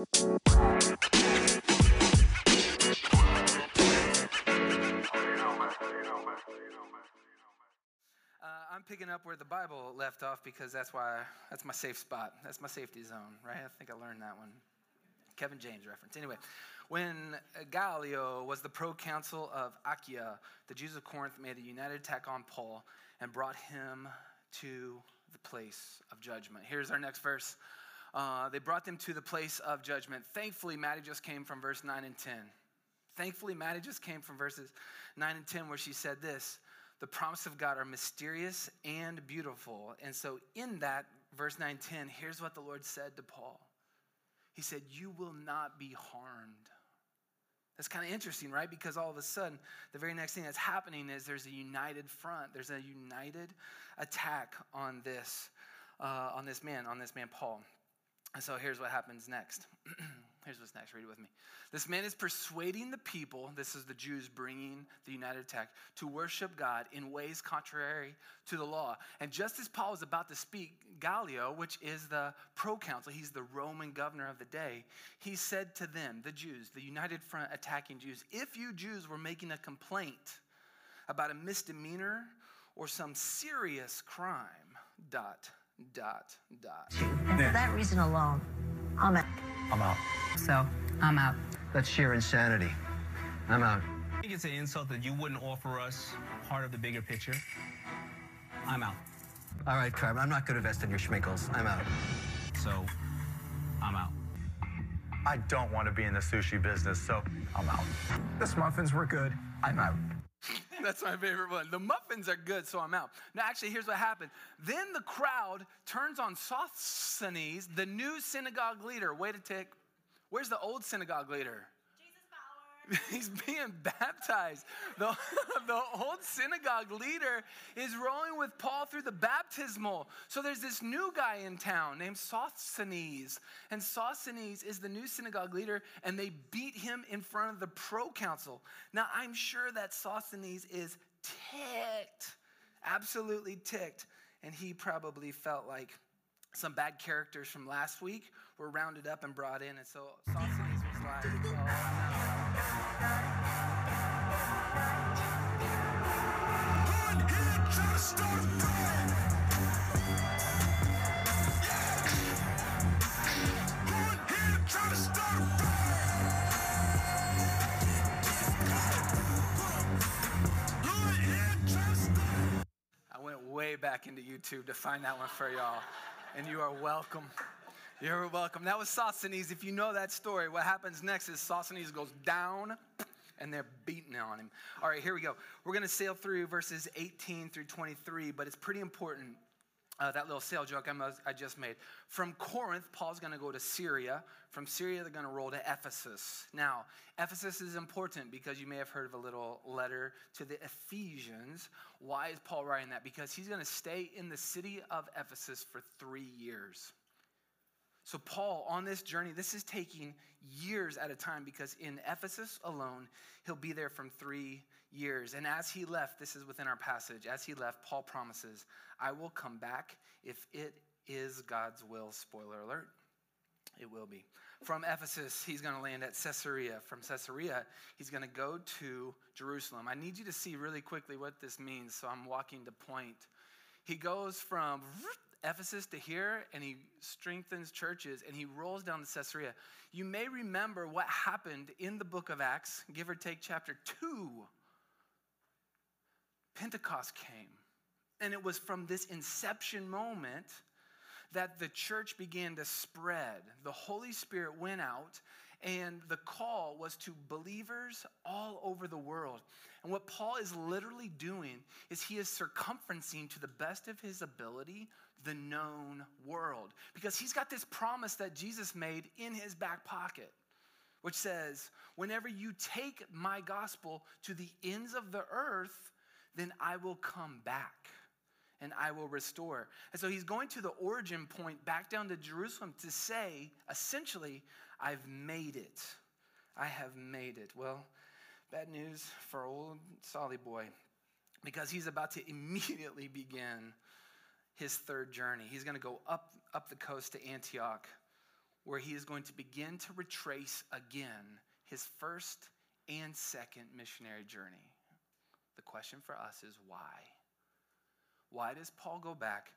Uh, I'm picking up where the Bible left off because that's why that's my safe spot. That's my safety zone, right? I think I learned that one. Kevin James reference. Anyway, when Gallio was the proconsul of Achaia, the Jews of Corinth made a united attack on Paul and brought him to the place of judgment. Here's our next verse. Uh, they brought them to the place of judgment. Thankfully, Maddie just came from verse 9 and 10. Thankfully, Maddie just came from verses 9 and 10, where she said this the promises of God are mysterious and beautiful. And so, in that, verse 9 10, here's what the Lord said to Paul He said, You will not be harmed. That's kind of interesting, right? Because all of a sudden, the very next thing that's happening is there's a united front, there's a united attack on this, uh, on this man, on this man, Paul. And so here's what happens next. here's what's next. Read it with me. This man is persuading the people, this is the Jews bringing the united attack, to worship God in ways contrary to the law. And just as Paul was about to speak, Gallio, which is the proconsul, he's the Roman governor of the day, he said to them, the Jews, the united front attacking Jews, if you Jews were making a complaint about a misdemeanor or some serious crime, dot, dot, dot. And for that reason alone, I'm out. I'm out. So I'm out. That's sheer insanity. I'm out. I think it's an insult that you wouldn't offer us part of the bigger picture. I'm out. All right, Carmen, I'm not going to invest in your schminkles. I'm out. So I'm out. I don't want to be in the sushi business, so I'm out. This muffins were good. I'm out. That's my favorite one. The muffins are good, so I'm out. Now, actually, here's what happened. Then the crowd turns on Sosthenes, the new synagogue leader. Wait a tick. Where's the old synagogue leader? He's being baptized. The, the old synagogue leader is rolling with Paul through the baptismal. So there's this new guy in town named Sosthenes. And Sosthenes is the new synagogue leader, and they beat him in front of the proconsul. Now, I'm sure that Sosthenes is ticked, absolutely ticked. And he probably felt like some bad characters from last week were rounded up and brought in. And so Sosthenes was like, oh, I went way back into YouTube to find that one for y'all, and you are welcome. You're welcome. That was Sosthenes. If you know that story, what happens next is Sosthenes goes down and they're beating on him. All right, here we go. We're going to sail through verses 18 through 23, but it's pretty important. Uh, that little sail joke I just made. From Corinth, Paul's going to go to Syria. From Syria, they're going to roll to Ephesus. Now, Ephesus is important because you may have heard of a little letter to the Ephesians. Why is Paul writing that? Because he's going to stay in the city of Ephesus for three years. So, Paul, on this journey, this is taking years at a time because in Ephesus alone, he'll be there from three years. And as he left, this is within our passage, as he left, Paul promises, I will come back if it is God's will. Spoiler alert. It will be. From Ephesus, he's going to land at Caesarea. From Caesarea, he's going to go to Jerusalem. I need you to see really quickly what this means, so I'm walking to point. He goes from Ephesus to here, and he strengthens churches, and he rolls down to Caesarea. You may remember what happened in the book of Acts, give or take chapter 2. Pentecost came, and it was from this inception moment that the church began to spread. The Holy Spirit went out, and the call was to believers all over the world. And what Paul is literally doing is he is circumferencing to the best of his ability the known world. Because he's got this promise that Jesus made in his back pocket, which says, Whenever you take my gospel to the ends of the earth, then I will come back and I will restore. And so he's going to the origin point back down to Jerusalem to say, essentially, I've made it. I have made it. Well, bad news for old Solly boy, because he's about to immediately begin his third journey. He's going to go up, up the coast to Antioch, where he is going to begin to retrace again his first and second missionary journey. The question for us is why? Why does Paul go back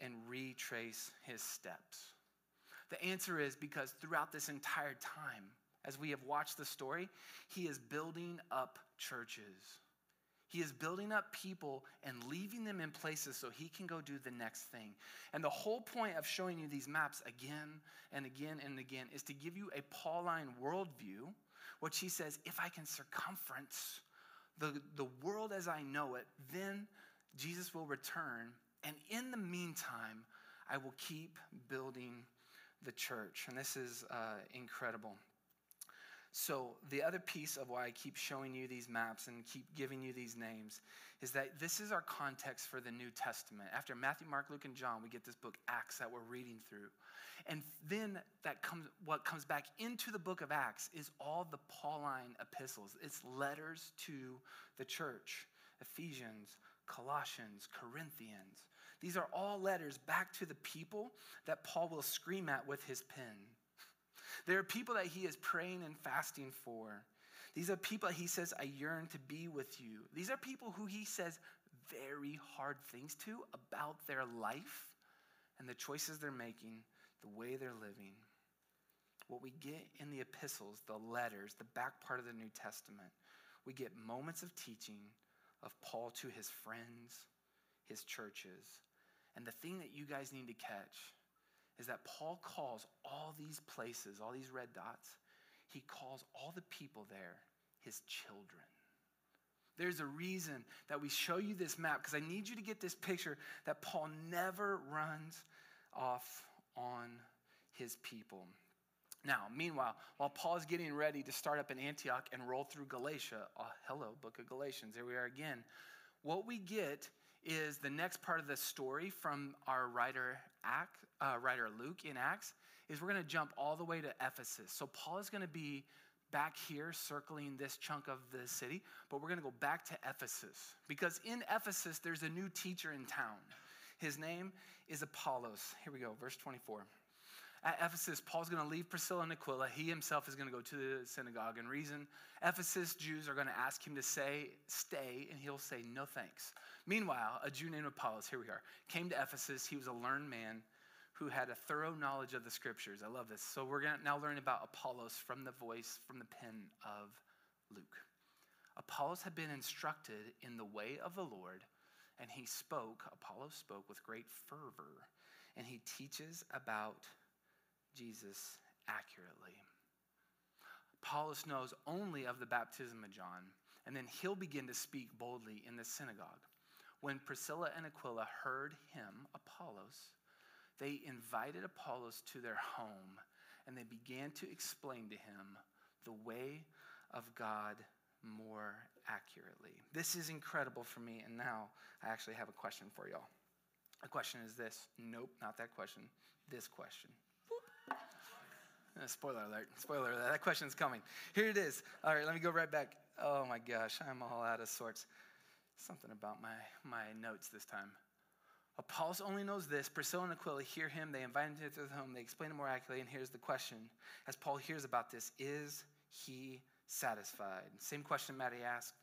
and retrace his steps? The answer is because throughout this entire time, as we have watched the story, he is building up churches. He is building up people and leaving them in places so he can go do the next thing. And the whole point of showing you these maps again and again and again is to give you a Pauline worldview, which he says, if I can circumference the, the world as I know it, then Jesus will return. And in the meantime, I will keep building the church. And this is uh, incredible. So, the other piece of why I keep showing you these maps and keep giving you these names is that this is our context for the New Testament. After Matthew, Mark, Luke, and John, we get this book, Acts, that we're reading through. And then that comes, what comes back into the book of Acts is all the Pauline epistles, it's letters to the church Ephesians, Colossians, Corinthians. These are all letters back to the people that Paul will scream at with his pen. There are people that he is praying and fasting for. These are people he says, I yearn to be with you. These are people who he says very hard things to about their life and the choices they're making, the way they're living. What we get in the epistles, the letters, the back part of the New Testament, we get moments of teaching of Paul to his friends, his churches. And the thing that you guys need to catch is that Paul calls all these places, all these red dots, he calls all the people there his children. There's a reason that we show you this map because I need you to get this picture that Paul never runs off on his people. Now, meanwhile, while Paul is getting ready to start up in Antioch and roll through Galatia, oh, hello, book of Galatians, here we are again. What we get is the next part of the story from our writer, Act, uh, writer Luke in Acts, is we're going to jump all the way to Ephesus. So Paul is going to be back here circling this chunk of the city, but we're going to go back to Ephesus because in Ephesus there's a new teacher in town. His name is Apollos. Here we go, verse 24. At Ephesus, Paul's going to leave Priscilla and Aquila. He himself is going to go to the synagogue and reason. Ephesus Jews are going to ask him to say, stay, and he'll say, no thanks. Meanwhile, a Jew named Apollos, here we are, came to Ephesus. He was a learned man who had a thorough knowledge of the scriptures. I love this. So we're going to now learn about Apollos from the voice, from the pen of Luke. Apollos had been instructed in the way of the Lord, and he spoke, Apollos spoke with great fervor, and he teaches about Jesus accurately. Apollos knows only of the baptism of John, and then he'll begin to speak boldly in the synagogue. When Priscilla and Aquila heard him, Apollos, they invited Apollos to their home and they began to explain to him the way of God more accurately. This is incredible for me, and now I actually have a question for y'all. The question is this nope, not that question, this question. Uh, spoiler alert. Spoiler alert. That question's coming. Here it is. All right, let me go right back. Oh my gosh, I'm all out of sorts. Something about my, my notes this time. Apollos only knows this. Priscilla and Aquila hear him. They invite him to their home. They explain it more accurately. And here's the question as Paul hears about this Is he satisfied? Same question Maddie asked.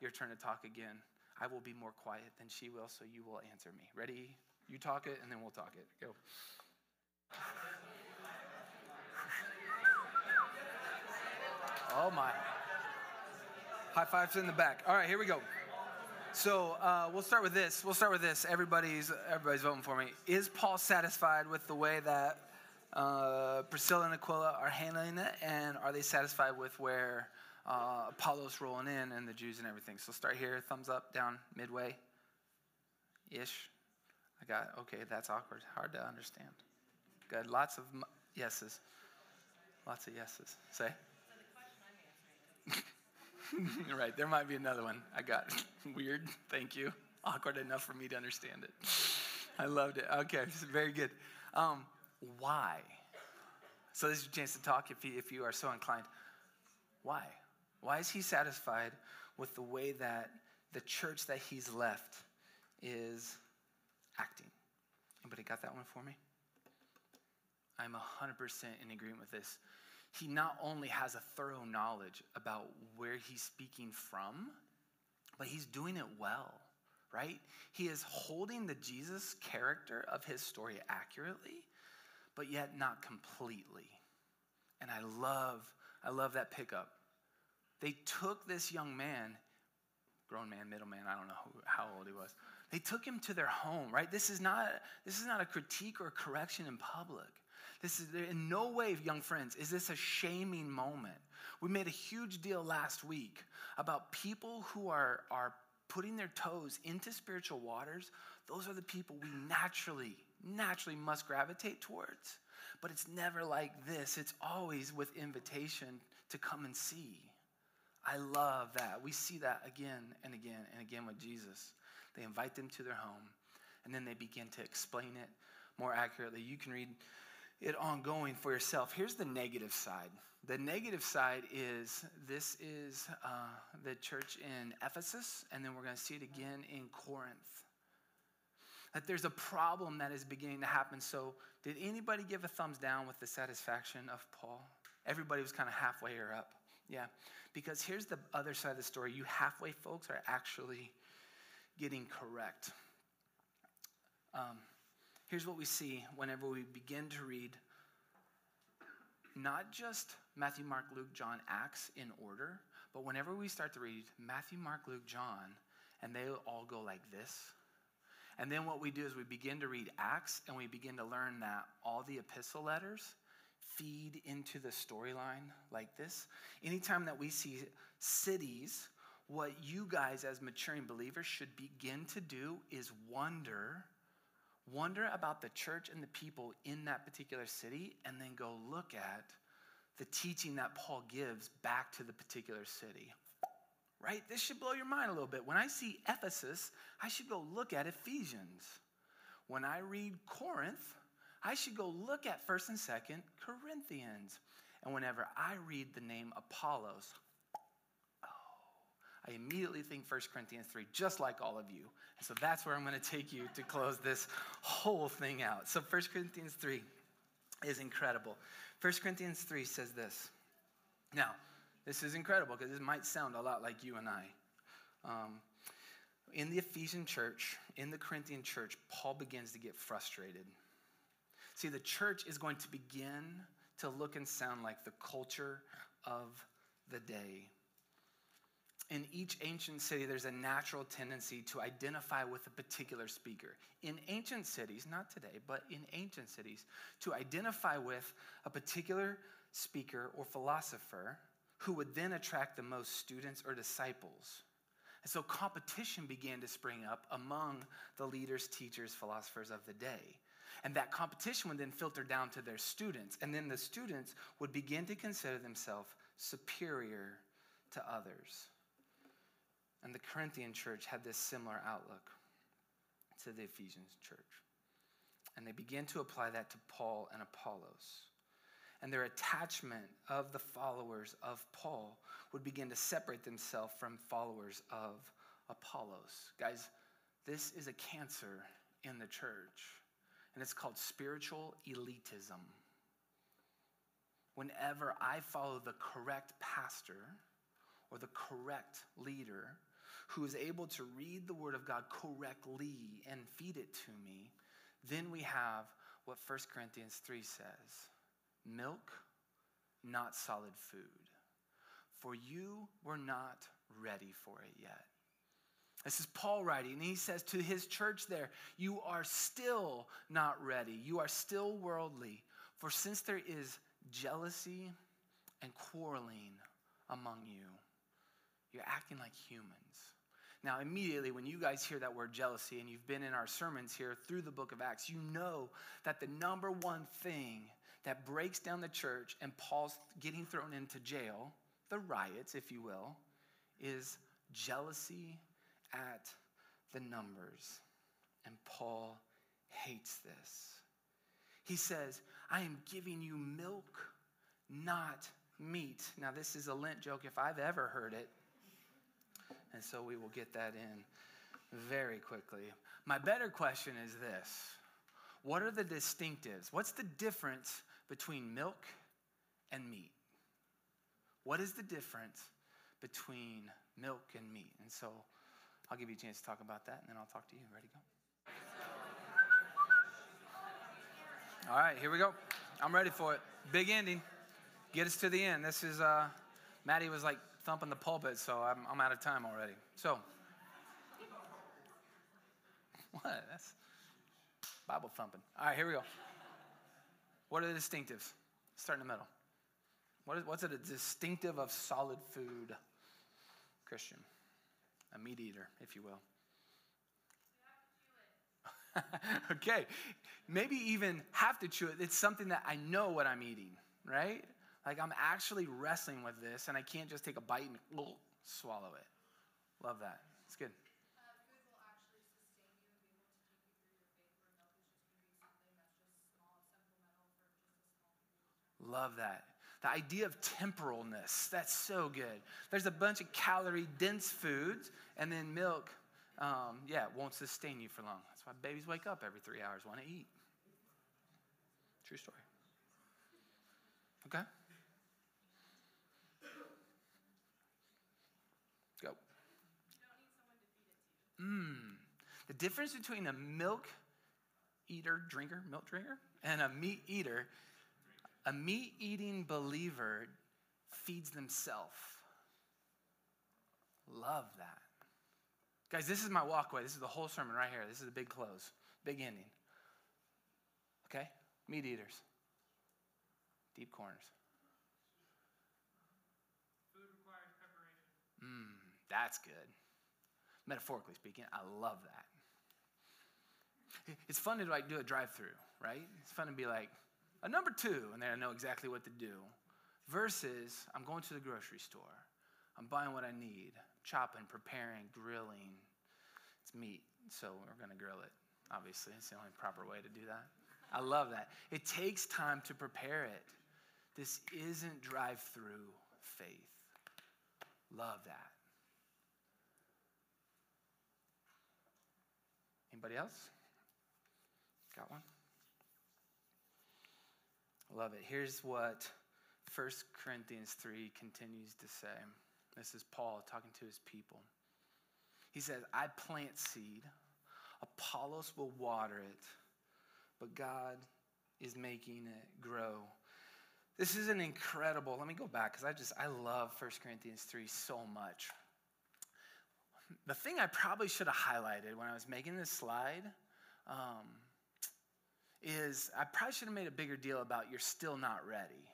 Your turn to talk again. I will be more quiet than she will, so you will answer me. Ready? You talk it, and then we'll talk it. Go. Oh my. High fives in the back. All right, here we go. So uh, we'll start with this. We'll start with this. Everybody's everybody's voting for me. Is Paul satisfied with the way that uh, Priscilla and Aquila are handling it, and are they satisfied with where uh, Apollos rolling in and the Jews and everything? So start here. Thumbs up, down, midway, ish. I got okay. That's awkward. Hard to understand. Good. Lots of yeses. Lots of yeses. Say. right, there might be another one. I got weird. Thank you. Awkward enough for me to understand it. I loved it. Okay, very good. Um, why? So this is a chance to talk if, if you are so inclined. Why? Why is he satisfied with the way that the church that he's left is acting? Anybody got that one for me? I'm 100% in agreement with this. He not only has a thorough knowledge about where he's speaking from, but he's doing it well, right? He is holding the Jesus character of his story accurately, but yet not completely. And I love, I love that pickup. They took this young man, grown man, middle man, I don't know who, how old he was. They took him to their home, right? This is not, this is not a critique or correction in public. This is in no way, young friends, is this a shaming moment. We made a huge deal last week about people who are, are putting their toes into spiritual waters. Those are the people we naturally, naturally must gravitate towards. But it's never like this. It's always with invitation to come and see. I love that. We see that again and again and again with Jesus. They invite them to their home, and then they begin to explain it more accurately. You can read it ongoing for yourself. Here's the negative side. The negative side is this is uh, the church in Ephesus, and then we're going to see it again in Corinth. That there's a problem that is beginning to happen. So, did anybody give a thumbs down with the satisfaction of Paul? Everybody was kind of halfway or up. Yeah. Because here's the other side of the story you halfway folks are actually getting correct. Um, here's what we see whenever we begin to read not just Matthew, Mark, Luke, John, Acts in order, but whenever we start to read Matthew, Mark, Luke, John, and they all go like this. And then what we do is we begin to read Acts and we begin to learn that all the epistle letters feed into the storyline like this. Anytime that we see cities, what you guys as maturing believers should begin to do is wonder wonder about the church and the people in that particular city, and then go look at the teaching that Paul gives back to the particular city. Right? This should blow your mind a little bit. When I see Ephesus, I should go look at Ephesians. When I read Corinth, I should go look at 1st and 2nd Corinthians. And whenever I read the name Apollos, I immediately think 1 Corinthians 3, just like all of you. And so that's where I'm going to take you to close this whole thing out. So 1 Corinthians 3 is incredible. 1 Corinthians 3 says this. Now, this is incredible because this might sound a lot like you and I. Um, in the Ephesian church, in the Corinthian church, Paul begins to get frustrated. See, the church is going to begin to look and sound like the culture of the day in each ancient city, there's a natural tendency to identify with a particular speaker. In ancient cities, not today, but in ancient cities, to identify with a particular speaker or philosopher who would then attract the most students or disciples. And so competition began to spring up among the leaders, teachers, philosophers of the day. And that competition would then filter down to their students. And then the students would begin to consider themselves superior to others. And the Corinthian church had this similar outlook to the Ephesians church. And they began to apply that to Paul and Apollos. And their attachment of the followers of Paul would begin to separate themselves from followers of Apollos. Guys, this is a cancer in the church, and it's called spiritual elitism. Whenever I follow the correct pastor or the correct leader, who is able to read the Word of God correctly and feed it to me, then we have what 1 Corinthians 3 says milk, not solid food. For you were not ready for it yet. This is Paul writing, and he says to his church there, You are still not ready. You are still worldly. For since there is jealousy and quarreling among you, you're acting like humans. Now, immediately, when you guys hear that word jealousy, and you've been in our sermons here through the book of Acts, you know that the number one thing that breaks down the church and Paul's getting thrown into jail, the riots, if you will, is jealousy at the numbers. And Paul hates this. He says, I am giving you milk, not meat. Now, this is a Lent joke if I've ever heard it. And so we will get that in very quickly. My better question is this What are the distinctives? What's the difference between milk and meat? What is the difference between milk and meat? And so I'll give you a chance to talk about that, and then I'll talk to you. Ready to go? All right, here we go. I'm ready for it. Big ending. Get us to the end. This is, uh, Maddie was like thumping the pulpit, so I'm, I'm out of time already. So, what? That's Bible thumping. All right, here we go. What are the distinctives? Start in the middle. What is, what's a distinctive of solid food Christian? A meat eater, if you will. okay, maybe even have to chew it. It's something that I know what I'm eating, right? Like I'm actually wrestling with this, and I can't just take a bite and swallow it. Love that. It's good. Love that. The idea of temporalness, that's so good. There's a bunch of calorie dense foods, and then milk, um, yeah, won't sustain you for long. That's why babies wake up every three hours, want to eat. True story. Okay? Go. Mmm. The difference between a milk eater, drinker, milk drinker, and a meat eater a meat eating believer feeds themselves. Love that. Guys, this is my walkway. This is the whole sermon right here. This is the big close, big ending. Okay? Meat eaters. Deep corners. Food requires preparation. Mmm, that's good. Metaphorically speaking, I love that. It's fun to like do a drive-through, right? It's fun to be like, a number two, and then I know exactly what to do. Versus, I'm going to the grocery store. I'm buying what I need, chopping, preparing, grilling. It's meat, so we're going to grill it. Obviously, it's the only proper way to do that. I love that. It takes time to prepare it. This isn't drive through faith. Love that. Anybody else? Got one? Love it. Here's what 1 Corinthians 3 continues to say. This is Paul talking to his people. He says, I plant seed, Apollos will water it, but God is making it grow. This is an incredible, let me go back because I just, I love 1 Corinthians 3 so much. The thing I probably should have highlighted when I was making this slide um, is I probably should have made a bigger deal about you're still not ready.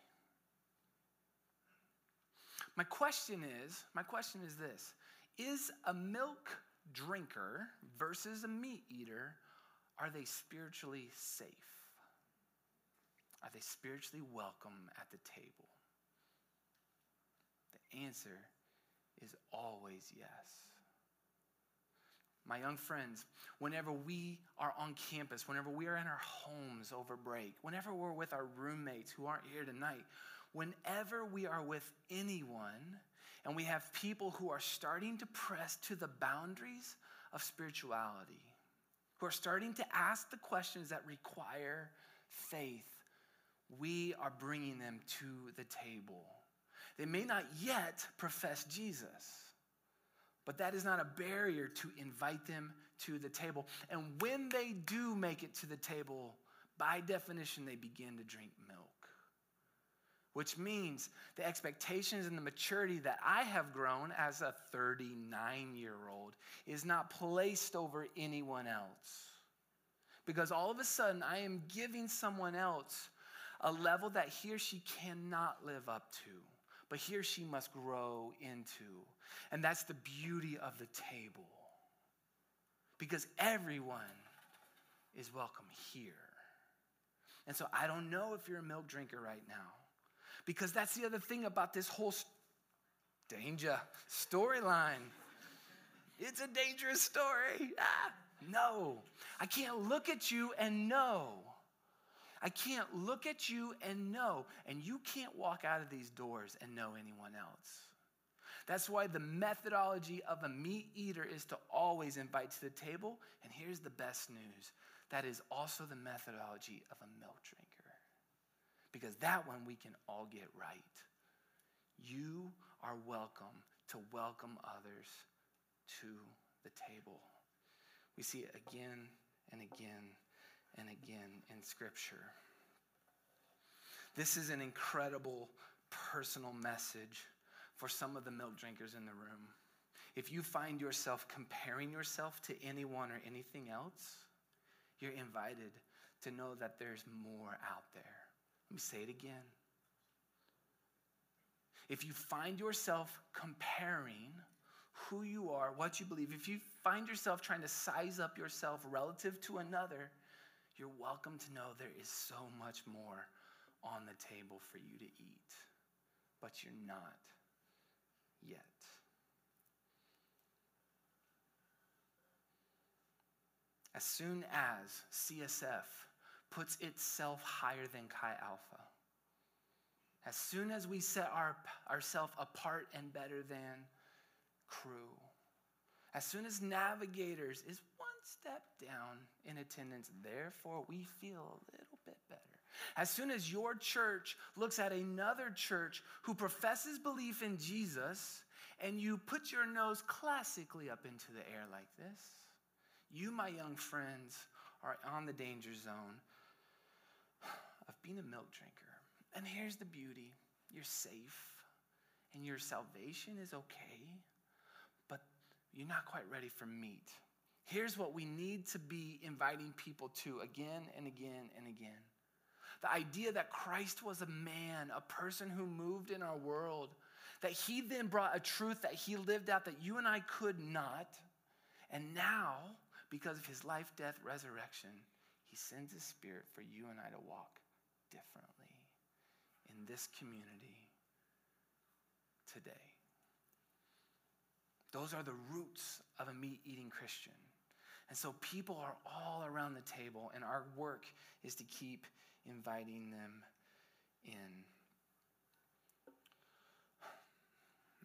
My question is, my question is this is a milk drinker versus a meat eater, are they spiritually safe? Are they spiritually welcome at the table? The answer is always yes. My young friends, whenever we are on campus, whenever we are in our homes over break, whenever we're with our roommates who aren't here tonight, whenever we are with anyone and we have people who are starting to press to the boundaries of spirituality, who are starting to ask the questions that require faith, we are bringing them to the table. They may not yet profess Jesus but that is not a barrier to invite them to the table. And when they do make it to the table, by definition, they begin to drink milk. Which means the expectations and the maturity that I have grown as a 39 year old is not placed over anyone else. Because all of a sudden, I am giving someone else a level that he or she cannot live up to, but he or she must grow into. And that's the beauty of the table. Because everyone is welcome here. And so I don't know if you're a milk drinker right now. Because that's the other thing about this whole st- danger storyline. It's a dangerous story. Ah, no. I can't look at you and know. I can't look at you and know. And you can't walk out of these doors and know anyone else. That's why the methodology of a meat eater is to always invite to the table. And here's the best news that is also the methodology of a milk drinker. because that one we can all get right. You are welcome to welcome others to the table. We see it again and again and again in Scripture. This is an incredible personal message for some of the milk drinkers in the room. If you find yourself comparing yourself to anyone or anything else, you're invited to know that there's more out there. Let me say it again. If you find yourself comparing who you are, what you believe, if you find yourself trying to size up yourself relative to another, you're welcome to know there is so much more on the table for you to eat. But you're not yet. As soon as CSF puts itself higher than Chi Alpha, as soon as we set our, ourselves apart and better than Cru, as soon as navigators is step down in attendance, therefore we feel a little bit better. As soon as your church looks at another church who professes belief in Jesus, and you put your nose classically up into the air like this, you, my young friends, are on the danger zone of being a milk drinker. And here's the beauty you're safe, and your salvation is okay, but you're not quite ready for meat. Here's what we need to be inviting people to again and again and again. The idea that Christ was a man, a person who moved in our world, that he then brought a truth that he lived out that you and I could not. And now, because of his life, death, resurrection, he sends his spirit for you and I to walk differently in this community today. Those are the roots of a meat eating Christian. And so people are all around the table, and our work is to keep inviting them in.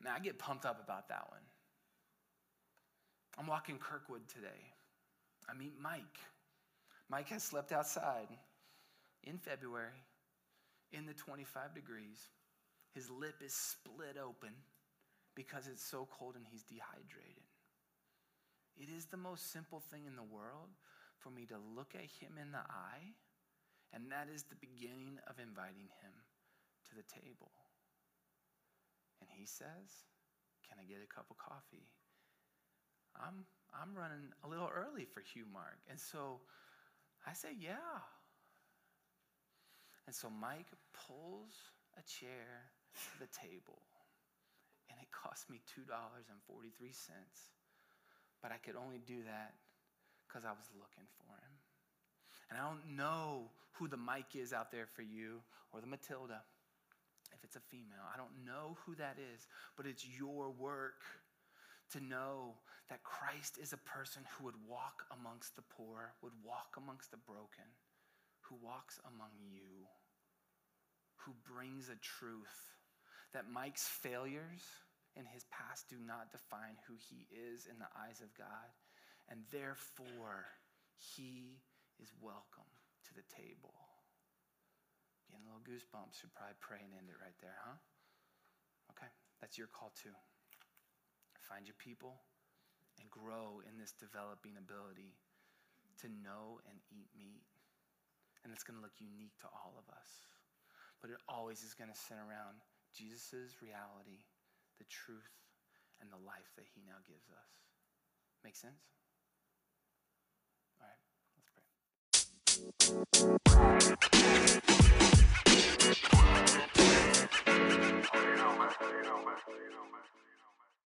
Man, I get pumped up about that one. I'm walking Kirkwood today. I meet Mike. Mike has slept outside in February in the 25 degrees. His lip is split open because it's so cold and he's dehydrated. It is the most simple thing in the world for me to look at him in the eye, and that is the beginning of inviting him to the table. And he says, Can I get a cup of coffee? I'm, I'm running a little early for Hugh Mark. And so I say, Yeah. And so Mike pulls a chair to the table, and it cost me $2.43. But I could only do that because I was looking for him. And I don't know who the Mike is out there for you or the Matilda if it's a female. I don't know who that is, but it's your work to know that Christ is a person who would walk amongst the poor, would walk amongst the broken, who walks among you, who brings a truth that Mike's failures in his past do not define who he is in the eyes of God, and therefore he is welcome to the table. Getting a little goosebumps. Should probably pray and end it right there, huh? Okay, that's your call too. Find your people and grow in this developing ability to know and eat meat. And it's going to look unique to all of us. But it always is going to center around Jesus' reality, the truth, and the life that he now gives us. Make sense? All right, let's pray. You know,